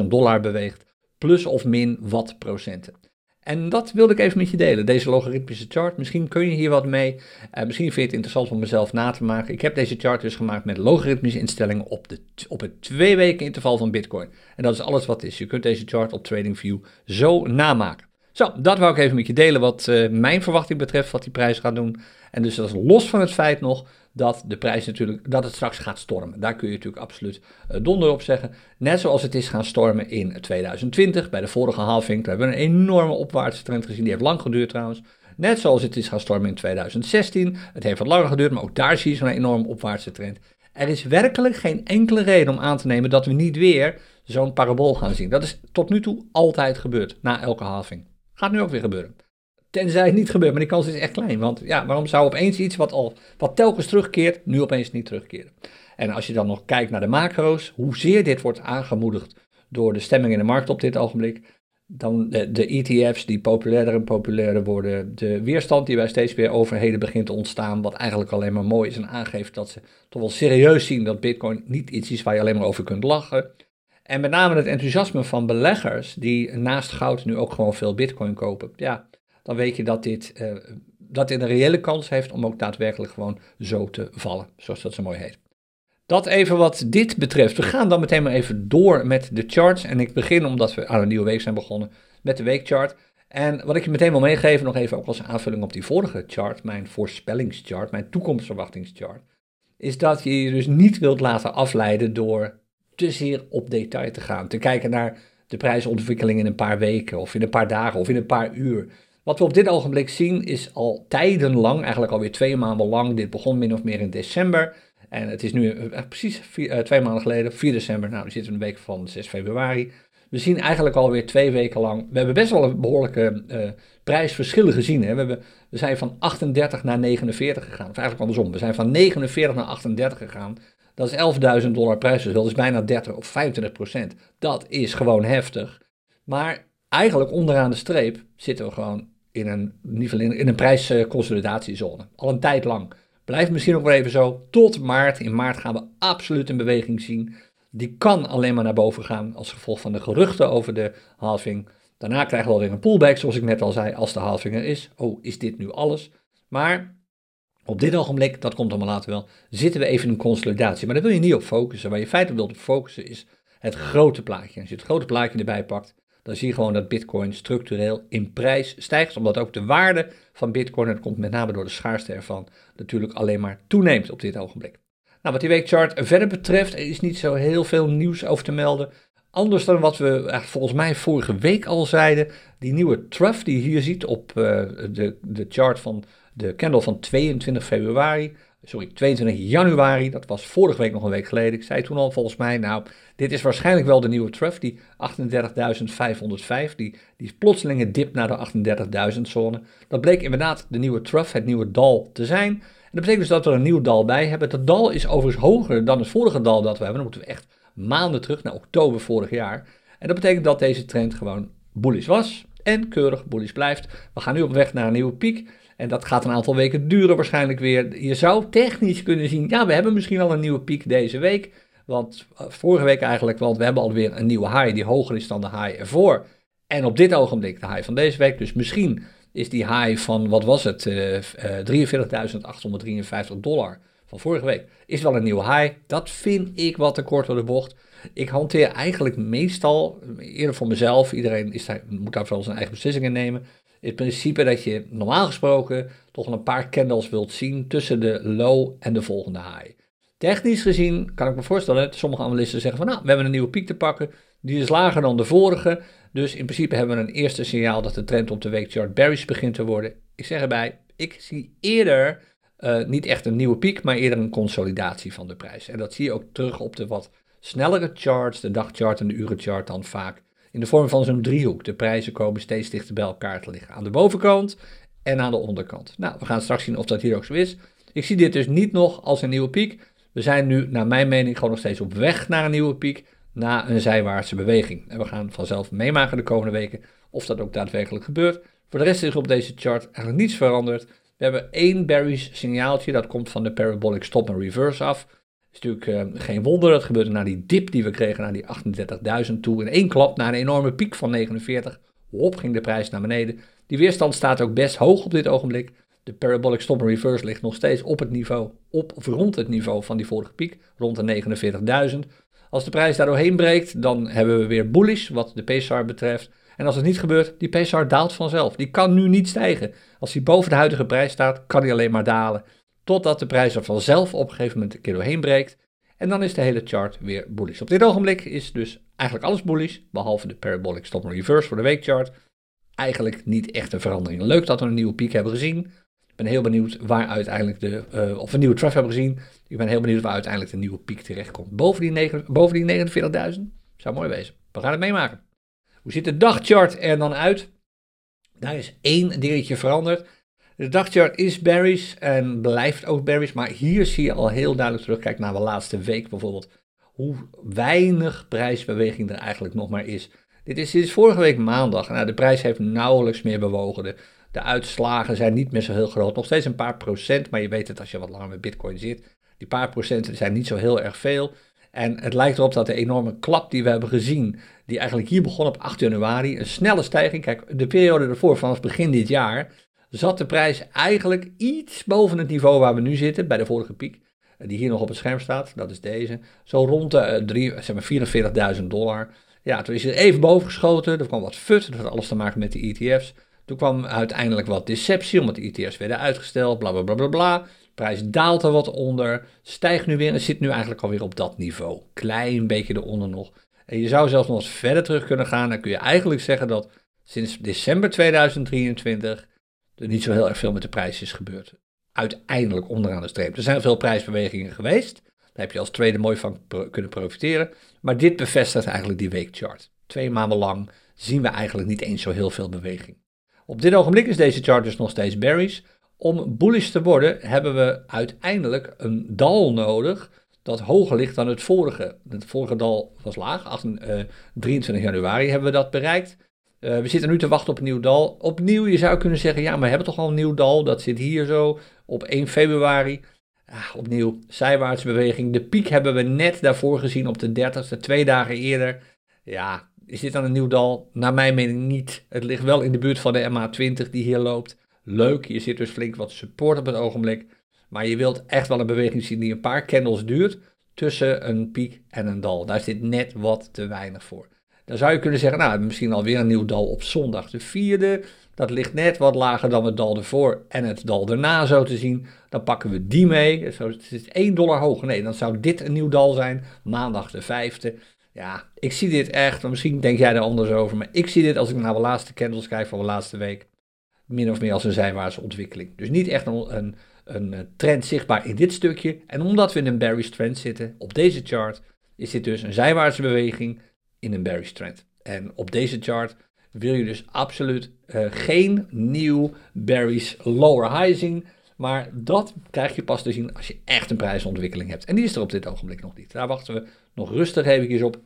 A: 80.000 dollar beweegt, plus of min wat procenten. En dat wilde ik even met je delen, deze logaritmische chart. Misschien kun je hier wat mee. Uh, misschien vind je het interessant om mezelf na te maken. Ik heb deze chart dus gemaakt met logaritmische instellingen op, de, op het twee weken interval van Bitcoin. En dat is alles wat is. Je kunt deze chart op TradingView zo namaken. Zo, dat wou ik even met je delen wat uh, mijn verwachting betreft wat die prijs gaat doen. En dus dat is los van het feit nog dat de prijs natuurlijk, dat het straks gaat stormen. Daar kun je natuurlijk absoluut uh, donder op zeggen. Net zoals het is gaan stormen in 2020, bij de vorige halving. Daar hebben we een enorme opwaartse trend gezien, die heeft lang geduurd trouwens. Net zoals het is gaan stormen in 2016. Het heeft wat langer geduurd, maar ook daar zie je zo'n enorme opwaartse trend. Er is werkelijk geen enkele reden om aan te nemen dat we niet weer zo'n parabool gaan zien. Dat is tot nu toe altijd gebeurd, na elke halving. Gaat nu ook weer gebeuren. Tenzij het niet gebeurt, maar die kans is echt klein. Want ja, waarom zou opeens iets wat, al, wat telkens terugkeert, nu opeens niet terugkeren? En als je dan nog kijkt naar de macro's, hoezeer dit wordt aangemoedigd door de stemming in de markt op dit ogenblik, dan de, de ETF's die populairder en populairder worden, de weerstand die bij steeds meer overheden begint te ontstaan, wat eigenlijk alleen maar mooi is en aangeeft dat ze toch wel serieus zien dat Bitcoin niet iets is waar je alleen maar over kunt lachen. En met name het enthousiasme van beleggers die naast goud nu ook gewoon veel bitcoin kopen. Ja, dan weet je dat dit, uh, dat dit een reële kans heeft om ook daadwerkelijk gewoon zo te vallen, zoals dat zo mooi heet. Dat even wat dit betreft. We gaan dan meteen maar even door met de charts. En ik begin, omdat we aan een nieuwe week zijn begonnen, met de weekchart. En wat ik je meteen wil meegeven, nog even ook als aanvulling op die vorige chart, mijn voorspellingschart, mijn toekomstverwachtingschart, is dat je je dus niet wilt laten afleiden door te zeer op detail te gaan. Te kijken naar de prijsontwikkeling in een paar weken of in een paar dagen of in een paar uur. Wat we op dit ogenblik zien is al tijdenlang, eigenlijk alweer twee maanden lang. Dit begon min of meer in december. En het is nu uh, precies vier, uh, twee maanden geleden, 4 december. Nou, we zitten in de week van 6 februari. We zien eigenlijk alweer twee weken lang. We hebben best wel een behoorlijke uh, prijsverschillen gezien. Hè. We, zijn van 38 naar 49 gegaan. Of eigenlijk andersom. We zijn van 49 naar 38 gegaan. Dat is 11.000 dollar prijsverschil, dat is bijna 30 of 25 procent. Dat is gewoon heftig. Maar eigenlijk onderaan de streep zitten we gewoon in een, in, een prijsconsolidatiezone. Al een tijd lang. Blijft misschien ook wel even zo tot maart. In maart gaan we absoluut een beweging zien. Die kan alleen maar naar boven gaan als gevolg van de geruchten over de halving. Daarna krijgen we alweer een pullback, zoals ik net al zei, als de halving er is. Oh, is dit nu alles? Maar op dit ogenblik, dat komt allemaal later wel, zitten we even in een consolidatie. Maar daar wil je niet op focussen. Waar je feitelijk wilt op focussen is het grote plaatje. Als je het grote plaatje erbij pakt, dan zie je gewoon dat Bitcoin structureel in prijs stijgt. Omdat ook de waarde van Bitcoin, dat komt met name door de schaarste ervan, natuurlijk alleen maar toeneemt op dit ogenblik. Nou, wat die weekchart verder betreft, er is niet zo heel veel nieuws over te melden. Anders dan wat we volgens mij vorige week al zeiden. Die nieuwe trough die je hier ziet op uh, de, de chart van de candle van 22 februari, sorry, 22 januari, dat was vorige week nog een week geleden. Ik zei toen al volgens mij, nou, dit is waarschijnlijk wel de nieuwe trough, die 38.505, die, die plotselinge dip naar de 38.000 zone. Dat bleek inderdaad de nieuwe trough, het nieuwe dal te zijn. En dat betekent dus dat we een nieuw dal bij hebben. Dat dal is overigens hoger dan het vorige dal dat we hebben. Dan moeten we echt maanden terug naar oktober vorig jaar. En dat betekent dat deze trend gewoon bullish was en keurig bullish blijft. We gaan nu op weg naar een nieuwe piek. En dat gaat een aantal weken duren waarschijnlijk weer. Je zou technisch kunnen zien, ja, we hebben misschien al een nieuwe piek deze week. Want uh, vorige week eigenlijk, want we hebben alweer een nieuwe high die hoger is dan de high ervoor. En op dit ogenblik de high van deze week. Dus misschien is die high van, wat was het, uh, uh, 43.853 dollar van vorige week. Is wel een nieuwe high. Dat vind ik wat te kort door de bocht. Ik hanteer eigenlijk meestal, eerder voor mezelf, iedereen is moet daar vooral zijn eigen beslissingen nemen het principe dat je normaal gesproken toch een paar candles wilt zien tussen de low en de volgende high. Technisch gezien kan ik me voorstellen dat sommige analisten zeggen van nou, we hebben een nieuwe piek te pakken, die is lager dan de vorige, dus in principe hebben we een eerste signaal dat de trend op de weekchart bearish begint te worden. Ik zeg erbij, ik zie eerder uh, niet echt een nieuwe piek, maar eerder een consolidatie van de prijs. En dat zie je ook terug op de wat snellere charts, de dagchart en de urenchart dan vaak in de vorm van zo'n driehoek. De prijzen komen steeds dichter bij elkaar te liggen. Aan de bovenkant en aan de onderkant. Nou, we gaan straks zien of dat hier ook zo is. Ik zie dit dus niet nog als een nieuwe piek. We zijn nu, naar mijn mening, gewoon nog steeds op weg naar een nieuwe piek. Na een zijwaartse beweging. En we gaan vanzelf meemaken de komende weken of dat ook daadwerkelijk gebeurt. Voor de rest is op deze chart eigenlijk niets veranderd. We hebben één bearish signaaltje, dat komt van de parabolic stop en reverse af. Is natuurlijk uh, geen wonder, dat gebeurde na die dip die we kregen naar die 38.000 toe. In één klap, na een enorme piek van 49, hop ging de prijs naar beneden. Die weerstand staat ook best hoog op dit ogenblik. De parabolic stop en reverse ligt nog steeds op het niveau, op of rond het niveau van die vorige piek, rond de 49.000. Als de prijs daar doorheen breekt, dan hebben we weer bullish wat de PSAR betreft. En als het niet gebeurt, die PSAR daalt vanzelf. Die kan nu niet stijgen. Als hij boven de huidige prijs staat, kan hij alleen maar dalen. Totdat de prijs er vanzelf op een gegeven moment een keer doorheen breekt. En dan is de hele chart weer bullish. Op dit ogenblik is dus eigenlijk alles bullish, behalve de parabolic stop and reverse voor de weekchart. Eigenlijk niet echt een verandering. Leuk dat we een nieuwe piek hebben gezien. Ik ben heel benieuwd waar uiteindelijk de, uh, of een nieuwe traf hebben gezien. Ik ben heel benieuwd waar uiteindelijk de nieuwe piek terechtkomt. Boven die, boven die 49.000 zou mooi wezen. We gaan het meemaken. Hoe ziet de dagchart er dan uit? Daar is één dingetje veranderd. De dagchart is bearish en blijft ook bearish, maar hier zie je al heel duidelijk terug, kijk naar de laatste week bijvoorbeeld, hoe weinig prijsbeweging er eigenlijk nog maar is. Dit is, vorige week maandag. Nou, de prijs heeft nauwelijks meer bewogen. De, de uitslagen zijn niet meer zo heel groot. Nog steeds een paar procent, maar je weet het als je wat langer met Bitcoin zit. Die paar procenten zijn niet zo heel erg veel. En het lijkt erop dat de enorme klap die we hebben gezien, die eigenlijk hier begon op 8 januari, een snelle stijging. Kijk, de periode ervoor, vanaf begin dit jaar, zat de prijs eigenlijk iets boven het niveau waar we nu zitten, bij de vorige piek, die hier nog op het scherm staat, dat is deze, zo rond de uh, zeg 44.000 dollar. Ja, toen is het even boven geschoten, er kwam wat fut, dat had alles te maken met de ETF's. Toen kwam uiteindelijk wat deceptie, omdat de ETF's werden uitgesteld, bla bla bla bla bla. De prijs daalt er wat onder, stijgt nu weer en zit nu eigenlijk alweer op dat niveau. Klein beetje eronder nog. En je zou zelfs nog eens verder terug kunnen gaan. Dan kun je eigenlijk zeggen dat sinds december 2023 er niet zo heel erg veel met de prijs is gebeurd. Uiteindelijk onderaan de streep. Er zijn veel prijsbewegingen geweest. Daar heb je als tweede mooi van kunnen profiteren. Maar dit bevestigt eigenlijk die weekchart. Twee maanden lang zien we eigenlijk niet eens zo heel veel beweging. Op dit ogenblik is deze chart dus nog steeds bearish. Om bullish te worden hebben we uiteindelijk een dal nodig dat hoger ligt dan het vorige. Het vorige dal was laag, 18, uh, 23 januari hebben we dat bereikt. Uh, we zitten nu te wachten op een nieuw dal. Opnieuw, je zou kunnen zeggen, ja, maar we hebben toch al een nieuw dal, dat zit hier zo op 1 februari. Ah, opnieuw, zijwaarts beweging. De piek hebben we net daarvoor gezien op de 30ste, twee dagen eerder. Ja, is dit dan een nieuw dal? Naar mijn mening niet. Het ligt wel in de buurt van de MA20 die hier loopt. Leuk, je zit dus flink wat support op het ogenblik. Maar je wilt echt wel een beweging zien die een paar candles duurt tussen een piek en een dal. Daar zit net wat te weinig voor. Dan zou je kunnen zeggen, nou, misschien alweer een nieuw dal op zondag de vierde. Dat ligt net wat lager dan het dal ervoor en het dal erna zo te zien. Dan pakken we die mee. het is 1 dollar hoger. Nee, dan zou dit een nieuw dal zijn. Maandag de vijfde. Ja, ik zie dit echt, misschien denk jij er anders over, maar ik zie dit als ik naar de laatste candles kijk van de laatste week, min of meer als een zijwaartse ontwikkeling. Dus niet echt een, een, een eh, trend zichtbaar in dit stukje. En omdat we in een bearish trend zitten, op deze chart, is dit dus een zijwaartse beweging in een bearish trend. En op deze chart wil je dus absoluut uh, geen nieuw bearish lower high zien. Maar dat krijg je pas te zien als je echt een prijsontwikkeling hebt. En die is er op dit ogenblik nog niet. Daar wachten we nog rustig even op.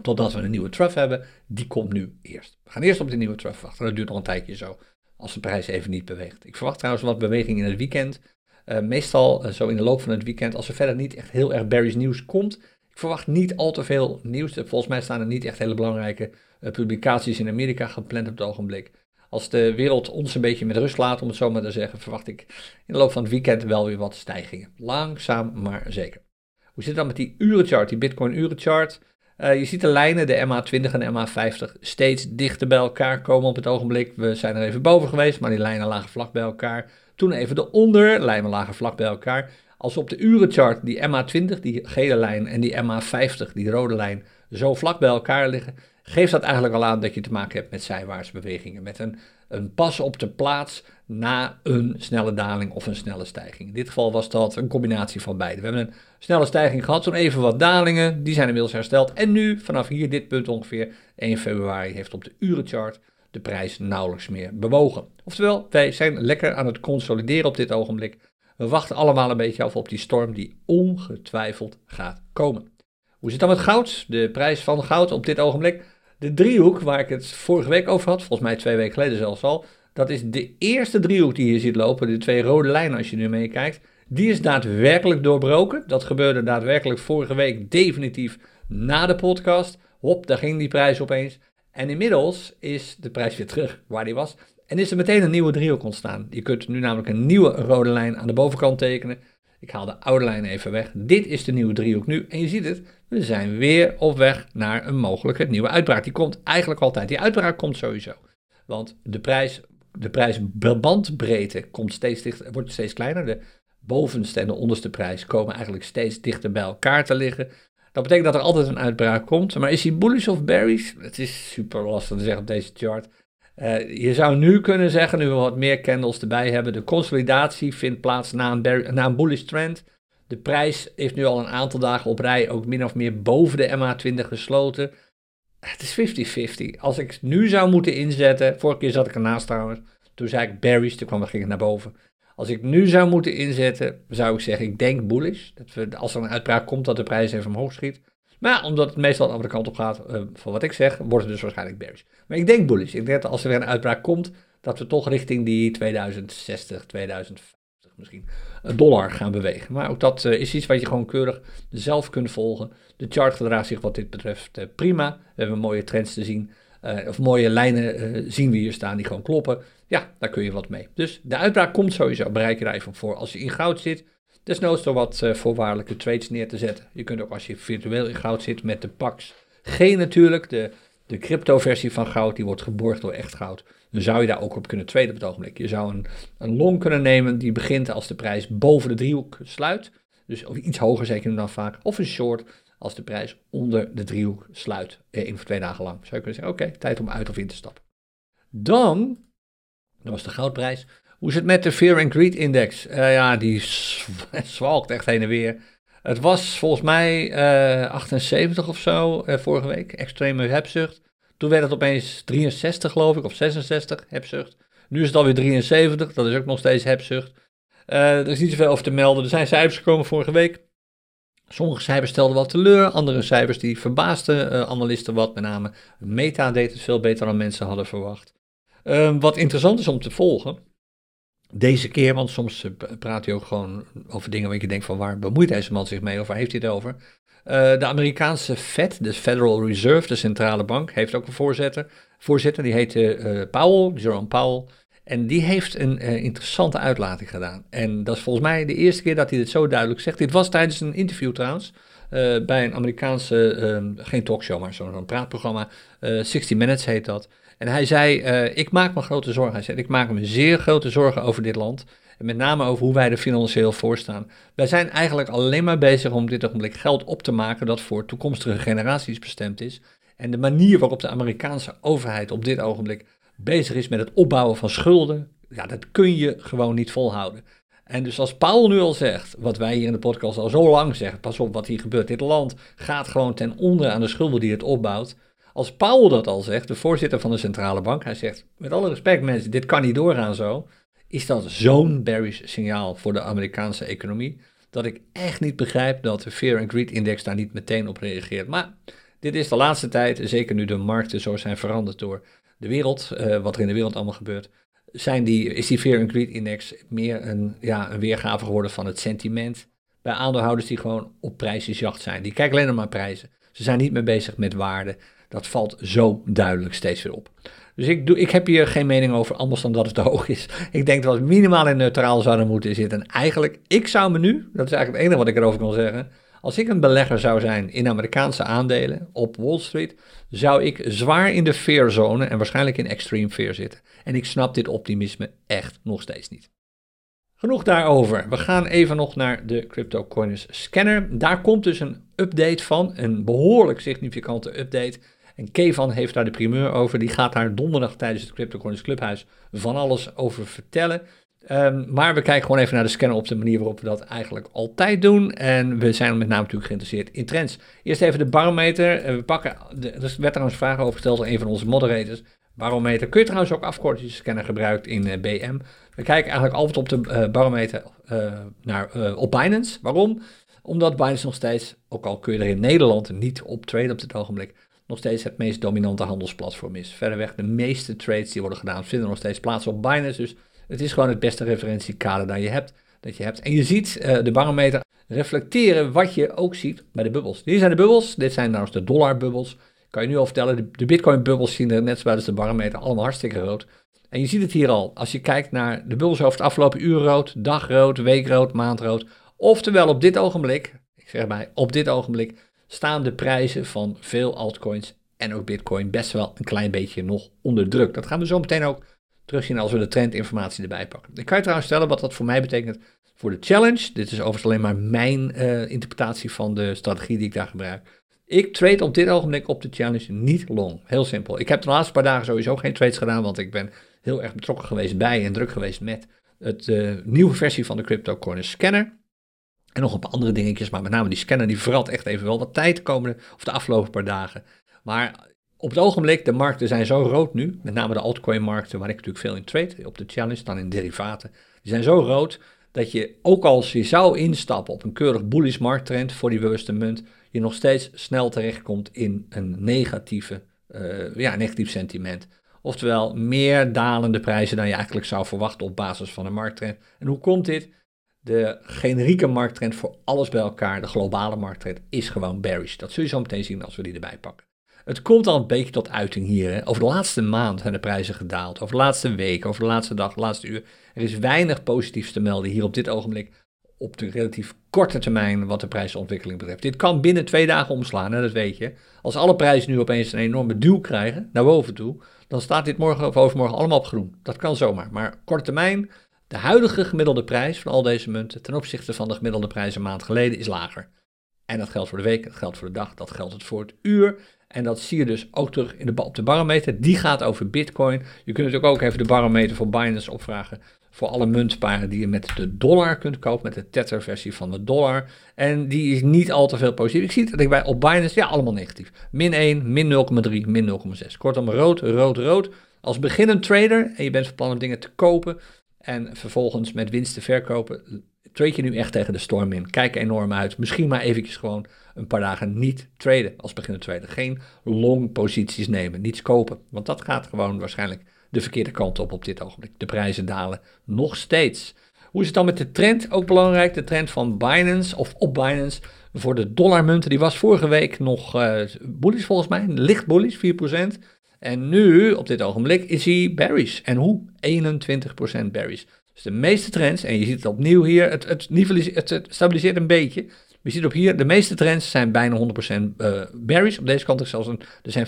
A: Totdat we een nieuwe trough hebben. Die komt nu eerst. We gaan eerst op de nieuwe trough wachten. Dat duurt nog een tijdje zo. Als de prijs even niet beweegt. Ik verwacht trouwens wat beweging in het weekend. Uh, meestal uh, zo in de loop van het weekend. Als er verder niet echt heel erg bearish nieuws komt. Ik verwacht niet al te veel nieuws. Volgens mij staan er niet echt hele belangrijke uh, publicaties in Amerika gepland op het ogenblik. Als de wereld ons een beetje met rust laat, om het zo maar te zeggen, verwacht ik in de loop van het weekend wel weer wat stijgingen. Langzaam, maar zeker. Hoe zit het dan met die urenchart, die Bitcoin urenchart? Uh, je ziet de lijnen, de MA20 en de MA50, steeds dichter bij elkaar komen op het ogenblik. We zijn er even boven geweest, maar die lijnen lagen vlak bij elkaar. Toen even eronder, lijnen lagen vlak bij elkaar. Als op de urenchart die MA20, die gele lijn, en die MA50, die rode lijn, zo vlak bij elkaar liggen, geeft dat eigenlijk al aan dat je te maken hebt met zijwaartsbewegingen. bewegingen. Met een, een pas op de plaats na een snelle daling of een snelle stijging. In dit geval was dat een combinatie van beide. We hebben een snelle stijging gehad, toen even wat dalingen, die zijn inmiddels hersteld. En nu, vanaf hier, dit punt ongeveer, 1 februari, heeft op de urenchart de prijs nauwelijks meer bewogen. Oftewel, wij zijn lekker aan het consolideren op dit ogenblik. We wachten allemaal een beetje af op die storm die ongetwijfeld gaat komen. Hoe zit dan met goud? De prijs van goud op dit ogenblik De driehoek waar ik het vorige week over had, volgens mij twee weken geleden zelfs al, dat is de eerste driehoek die je ziet lopen, de twee rode lijnen als je nu meekijkt. Die is daadwerkelijk doorbroken. Dat gebeurde daadwerkelijk vorige week definitief na de podcast. Hop, daar ging die prijs opeens. En inmiddels is de prijs weer terug waar die was. En is er meteen een nieuwe driehoek ontstaan. Je kunt nu namelijk een nieuwe rode lijn aan de bovenkant tekenen. Ik haal de oude lijn even weg. Dit is de nieuwe driehoek nu. En je ziet het, we zijn weer op weg naar een mogelijke nieuwe uitbraak. Die komt eigenlijk altijd. Die uitbraak komt sowieso. Want de prijs, de prijsbandbreedte komt steeds dichter, wordt steeds kleiner. De bovenste en de onderste prijs komen eigenlijk steeds dichter bij elkaar te liggen. Dat betekent dat er altijd een uitbraak komt. Maar is hij bullish of bearish? Het is super lastig te zeggen op deze chart. Uh, je zou nu kunnen zeggen, nu we wat meer candles erbij hebben, de consolidatie vindt plaats na een, na een bullish trend. De prijs heeft nu al een aantal dagen op rij ook min of meer boven de MA20 gesloten. Het is 50-50. Als ik nu zou moeten inzetten, vorige keer zat ik ernaast trouwens, toen zei ik bearish, toen kwam, ging het naar boven. Als ik nu zou moeten inzetten, zou ik zeggen, ik denk bullish. Dat we, als er een uitbraak komt, dat de prijs even omhoog schiet. Maar omdat het meestal de andere kant op gaat, uh, van wat ik zeg, wordt het dus waarschijnlijk bearish. Maar ik denk bullish. Ik denk dat als er weer een uitbraak komt, dat we toch richting die 2060, 2050 misschien een dollar gaan bewegen. Maar ook dat uh, is iets wat je gewoon keurig zelf kunt volgen. De chart gedraagt zich wat dit betreft prima. We hebben mooie trends te zien. of mooie lijnen zien we hier staan die gewoon kloppen. Ja, daar kun je wat mee. Dus de uitbraak komt sowieso. Bereik je daar even voor. Als je in goud zit, desnoods door wat uh, voorwaardelijke trades neer te zetten. Je kunt ook als je virtueel in goud zit met de PAX G natuurlijk, de, de crypto versie van goud, die wordt geborgd door echt goud. Dan zou je daar ook op kunnen traden op het ogenblik. Je zou een, een long kunnen nemen die begint als de prijs boven de driehoek sluit. Dus of iets hoger zeker dan vaak. Of een short als de prijs onder de driehoek sluit. Eh, één of twee dagen lang. Zou je kunnen zeggen, oké, tijd om uit of in te stappen. Dan, dat was de goudprijs. Hoe is het met de Fear and Greed Index? Uh, ja, die zwalkt echt heen en weer. Het was volgens mij uh, eh, 78 of zo uh, vorige week, extreme hebzucht. Toen werd het opeens 63 geloof ik, of 66 hebzucht. Nu is het alweer 73, dat is ook nog steeds hebzucht. er is niet zoveel over te melden. Er zijn cijfers gekomen vorige week. Sommige cijfers stelden wat teleur, andere cijfers die verbaasden analisten wat. Met name Meta deed het veel beter dan mensen hadden verwacht. Ehm, wat interessant is om te volgen, deze keer, want soms eh, praat hij ook gewoon over dingen waar je denkt van waar bemoeit deze man zich mee of waar heeft hij het over. Uh, de Amerikaanse Fed, de Federal Reserve, de centrale bank, heeft ook een voorzitter. Voorzitter, die heet uh, Powell, Jerome Powell. En die heeft een interessante uitlating gedaan. En dat is volgens mij de eerste keer dat hij dit zo duidelijk zegt. Dit was tijdens een interview trouwens. bij een Amerikaanse, ehm, geen talkshow, maar zo'n praatprogramma. 60 Minutes heet dat. En hij zei, uh, ik maak me grote zorgen. Hij zei, ik maak me zeer grote zorgen over dit land. En met name over hoe wij er financieel voor staan. Wij zijn eigenlijk alleen maar bezig om dit ogenblik geld op te maken dat voor toekomstige generaties bestemd is. En de manier waarop de Amerikaanse overheid op dit ogenblik bezig is met het opbouwen van schulden, ja, dat kun je gewoon niet volhouden. En dus als Paul nu al zegt, wat wij hier in de podcast al zo lang zeggen, pas op wat hier gebeurt, dit land gaat gewoon ten onder aan de schulden die het opbouwt. Als Paul dat al zegt, de voorzitter van de centrale bank, hij zegt, met alle respect mensen, dit kan niet doorgaan zo, is dat zo'n bearish signaal voor de Amerikaanse economie, dat ik echt niet begrijp dat de Fear and Greed Index daar niet meteen op reageert. Maar dit is de laatste tijd, zeker nu de markten zo zijn veranderd door de wereld, uh, wat er in de wereld allemaal gebeurt, zijn die, is die Fear and Greed Index meer een, ja, een weergave geworden van het sentiment bij aandeelhouders die gewoon op prijsjesjacht zijn. Die kijken alleen maar prijzen. Ze zijn niet meer bezig met waarde. Dat valt zo duidelijk steeds weer op. Dus ik, doe, ik heb hier geen mening over, anders dan dat het te hoog is. Ik denk dat we minimaal in neutraal zouden moeten zitten. En eigenlijk, ik zou me nu, dat is eigenlijk het enige wat ik erover kan zeggen. Als ik een belegger zou zijn in Amerikaanse aandelen op Wall Street, zou ik zwaar in de fear zone en waarschijnlijk in extreme fear zitten. En ik snap dit optimisme echt nog steeds niet. Genoeg daarover. We gaan even nog naar de CryptoCoiners scanner. Daar komt dus een update van, een behoorlijk significante update. En Kevan heeft daar de primeur over. Die gaat daar donderdag tijdens het CryptoCoins Clubhuis van alles over vertellen. Um, maar we kijken gewoon even naar de scanner op de manier waarop we dat eigenlijk altijd doen. En we zijn met name natuurlijk geïnteresseerd in trends. Eerst even de barometer. Eh, we pakken, de, er werd trouwens vragen over gesteld door een van onze moderators. Barometer kun je trouwens ook afkorten als je scanner gebruikt in eh, BM. We kijken eigenlijk altijd op de uh, barometer naar, op Binance. Waarom? Omdat Binance nog steeds, ook al kun je er in Nederland niet op traden op dit ogenblik, nog steeds het meest dominante handelsplatform is. Verderweg de meeste trades die worden gedaan vinden nog steeds plaats op Binance. Dus het is gewoon het beste referentiekader dat je hebt. Dat je hebt. En je ziet uh, de barometer reflecteren wat je ook ziet bij de bubbels. Hier zijn de bubbels, dit zijn trouwens de dollarbubbels. Kan je nu al vertellen, de, de bitcoin-bubbels zien er net zoals de barometer allemaal hartstikke rood. En je ziet het hier al, als je kijkt naar de bubbels over het afgelopen uur rood, dag rood, week rood, maand rood. Oftewel op dit ogenblik, ik zeg bij op dit ogenblik, staan de prijzen van veel altcoins en ook bitcoin best wel een klein beetje nog onder druk. Dat gaan we zo meteen ook terugzien als we de trendinformatie erbij pakken. Ik kan je trouwens stellen wat dat voor mij betekent voor de challenge. Dit is overigens alleen maar mijn uh, interpretatie van de strategie die ik daar gebruik. Ik trade op dit ogenblik op de challenge niet long. Heel simpel. Ik heb de laatste paar dagen sowieso geen trades gedaan, want ik ben heel erg betrokken geweest bij en druk geweest met het uh, nieuwe versie van de CryptoCoin scanner. En nog een paar andere dingetjes, maar met name die scanner die verraadt echt even wel wat tijd de komende of de afgelopen paar dagen. Maar op het ogenblik, de markten zijn zo rood nu, met name de altcoin markten, waar ik natuurlijk veel in trade, op de challenge, dan in derivaten. Die zijn zo rood dat je, ook als je zou instappen op een keurig bullish markttrend voor die bewuste munt, je nog steeds snel terechtkomt in een negatieve, uh, ja, negatief sentiment. Oftewel, meer dalende prijzen dan je eigenlijk zou verwachten op basis van een markttrend. En hoe komt dit? De generieke markttrend voor alles bij elkaar, de globale markttrend, is gewoon bearish. Dat zul je zo meteen zien als we die erbij pakken. Het komt al een beetje tot uiting hier. Hè. Over de laatste maand zijn de prijzen gedaald. Over de laatste week, over de laatste dag, de laatste uur. Er is weinig positiefs te melden hier op dit ogenblik. Op de relatief korte termijn wat de prijsontwikkeling betreft. Dit kan binnen twee dagen omslaan, hè, dat weet je. Als alle prijzen nu opeens een enorme duw krijgen, naar boven toe, dan staat dit morgen of overmorgen allemaal op groen. Dat kan zomaar. Maar korte termijn, de huidige gemiddelde prijs van al deze munten ten opzichte van de gemiddelde prijs een maand geleden is lager. En dat geldt voor de week, dat geldt voor de dag, dat geldt het voor het uur. En dat zie je dus ook terug in de, op de barometer. Die gaat over Bitcoin. Je kunt natuurlijk ook even de barometer voor Binance opvragen. Voor alle muntparen die je met de dollar kunt kopen. Met de Tether-versie van de dollar. En die is niet al te veel positief. Ik zie dat ik bij op Binance, ja, allemaal negatief. Min 1, min 0,3, min 0,6. Kortom, rood, rood, rood. Als beginnend trader en je bent van plan om dingen te kopen. En vervolgens met winst te verkopen trade je nu echt tegen de storm in. Kijk enorm uit. Misschien maar eventjes gewoon een paar dagen niet traden als beginnend trader. Geen long posities nemen, niets kopen. Want dat gaat gewoon waarschijnlijk de verkeerde kant op op dit ogenblik. De prijzen dalen nog steeds. Hoe is het dan met de trend? Ook belangrijk, de trend van Binance of op Binance voor de dollarmunten. Die was vorige week nog uh, bullish volgens mij, licht bullish, 4%. En nu, op dit ogenblik, is hij bearish. En hoe? 21% bearish. Dus de meeste trends, en je ziet het opnieuw hier, het, het, het, stabiliseert een beetje. Je ziet op hier, de meeste trends zijn bijna 100% uh, bearish. Op deze kant is zelfs een, er zijn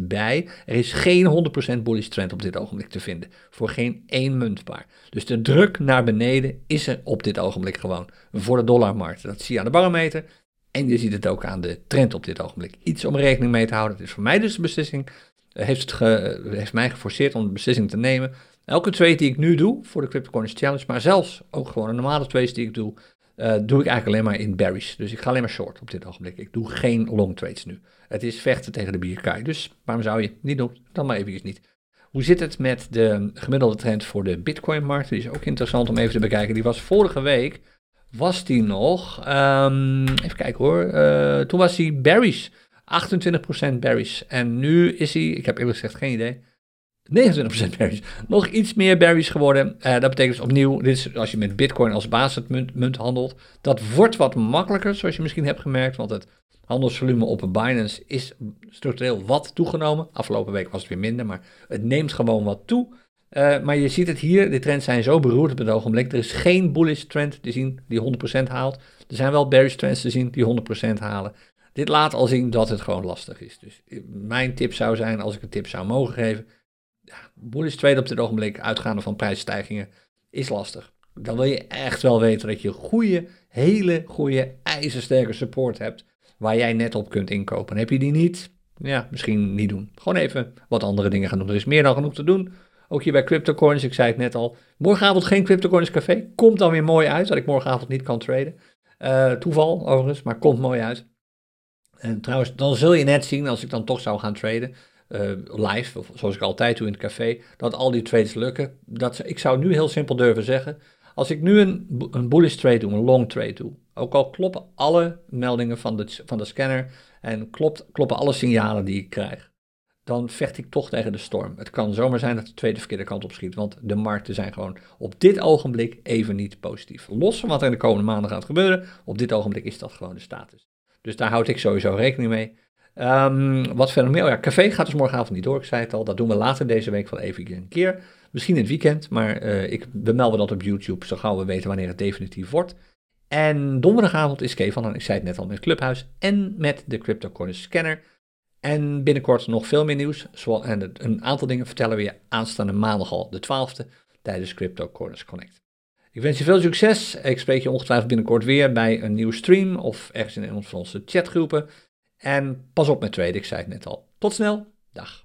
A: 400% bij. Er is geen 100% bullish trend op dit ogenblik te vinden. Voor geen één muntpaar. Dus de druk naar beneden is er op dit ogenblik gewoon. Voor de dollarmarkt. Dat zie je aan de barometer. En je ziet het ook aan de trend op dit ogenblik. Iets om rekening mee te houden. Het is voor mij dus de beslissing. Heeft, heeft mij geforceerd om de beslissing te nemen Elke trade die ik nu doe voor de CryptoCoins Challenge, maar zelfs ook gewoon een normale trades die ik doe, uh, doe ik eigenlijk alleen maar in berries. Dus ik ga alleen maar short op dit ogenblik. Ik doe geen long trades nu. Het is vechten tegen de bierkaai. Dus waarom zou je niet doen? Dan maar eventjes niet. Hoe zit het met de gemiddelde trend voor de Bitcoin-markt? Die is ook interessant om even te bekijken. Die was vorige week, was die nog, um, even kijken hoor, uh, toen was die berries. 28% berries. En nu is hij, ik heb eerlijk gezegd geen idee, 29% berries. Nog iets meer berries geworden. Uh, dat betekent dus opnieuw, dit is als je met Bitcoin als basismunt munt handelt. Dat wordt wat makkelijker, zoals je misschien hebt gemerkt. Want het handelsvolume op Binance is structureel wat toegenomen. Afgelopen week was het weer minder, maar het neemt gewoon wat toe. Uh, maar je ziet het hier, de trends zijn zo beroerd op het ogenblik. Er is geen bullish trend te zien die 100% haalt. Er zijn wel bearish trends te zien die 100% halen. Dit laat al zien dat het gewoon lastig is. Dus mijn tip zou zijn, als ik een tip zou mogen geven, ja, bullish trade op dit ogenblik, uitgaande van prijsstijgingen, is lastig. Dan wil je echt wel weten dat je goede, hele goede, ijzersterke support hebt, waar jij net op kunt inkopen. heb je die niet? Ja, misschien niet doen. Gewoon even wat andere dingen gaan doen. Er is meer dan genoeg te doen. Ook hier bij CryptoCoins, ik zei het net al. Morgenavond geen CryptoCoins Café. Komt dan weer mooi uit, dat ik morgenavond niet kan traden. Uh, toeval overigens, maar komt mooi uit. En trouwens, dan zul je net zien, als ik dan toch zou gaan traden, uh, live, zoals ik altijd doe in het café, dat al die trades lukken. Dat, ik zou nu heel simpel durven zeggen, als ik nu een, een bullish trade doe, een long trade doe, ook al kloppen alle meldingen van de, van de scanner en klopt, kloppen alle signalen die ik krijg, dan vecht ik toch tegen de storm. Het kan zomaar zijn dat de tweede verkeerde kant op schiet, want de markten zijn gewoon op dit ogenblik even niet positief. Los van wat er in de komende maanden gaat gebeuren, op dit ogenblik is dat gewoon de status. Dus daar houd ik sowieso rekening mee. Um, wat verder meer? Oh ja, café gaat dus morgenavond niet door. Ik zei het al, dat doen we later deze week wel even een keer. Misschien in het weekend, maar uh, ik, we melden dat op YouTube, zo gauw we weten wanneer het definitief wordt. En donderdagavond is Kevan, en ik zei het net al, met Clubhuis en met de CryptoCoin Scanner. En binnenkort nog veel meer nieuws. En een aantal dingen vertellen we je aanstaande maandag al, de 12e, tijdens Crypto Corners Connect. Ik wens je veel succes. Ik spreek je ongetwijfeld binnenkort weer bij een nieuwe stream of ergens in een van onze chatgroepen. En pas op met traden, ik zei het net al. Tot snel, dag.